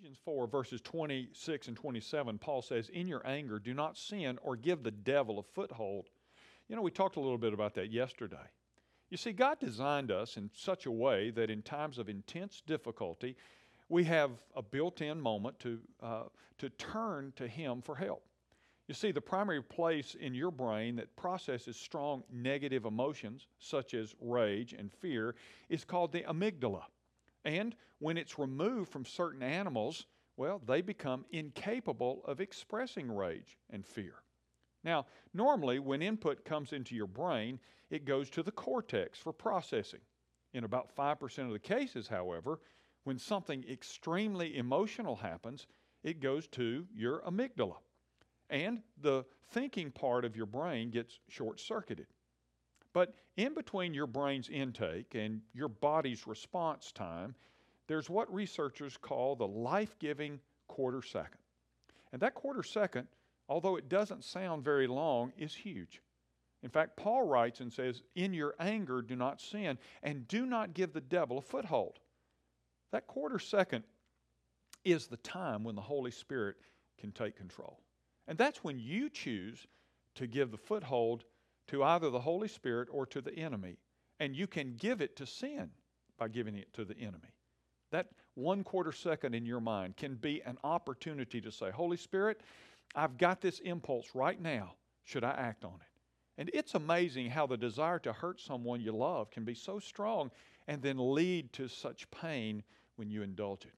Ephesians 4, verses 26 and 27, Paul says, In your anger, do not sin or give the devil a foothold. You know, we talked a little bit about that yesterday. You see, God designed us in such a way that in times of intense difficulty, we have a built in moment to, uh, to turn to Him for help. You see, the primary place in your brain that processes strong negative emotions, such as rage and fear, is called the amygdala. And when it's removed from certain animals, well, they become incapable of expressing rage and fear. Now, normally, when input comes into your brain, it goes to the cortex for processing. In about 5% of the cases, however, when something extremely emotional happens, it goes to your amygdala. And the thinking part of your brain gets short circuited. But in between your brain's intake and your body's response time, there's what researchers call the life giving quarter second. And that quarter second, although it doesn't sound very long, is huge. In fact, Paul writes and says, In your anger, do not sin, and do not give the devil a foothold. That quarter second is the time when the Holy Spirit can take control. And that's when you choose to give the foothold to either the Holy Spirit or to the enemy. And you can give it to sin by giving it to the enemy. That one quarter second in your mind can be an opportunity to say, Holy Spirit, I've got this impulse right now. Should I act on it? And it's amazing how the desire to hurt someone you love can be so strong and then lead to such pain when you indulge it.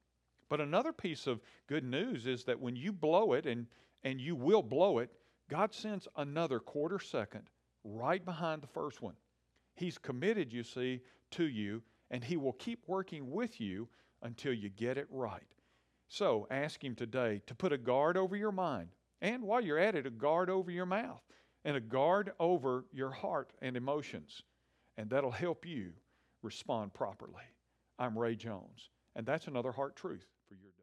But another piece of good news is that when you blow it, and, and you will blow it, God sends another quarter second right behind the first one. He's committed, you see, to you, and He will keep working with you until you get it right. So ask Him today to put a guard over your mind, and while you're at it, a guard over your mouth, and a guard over your heart and emotions. And that'll help you respond properly. I'm Ray Jones, and that's another heart truth for your day.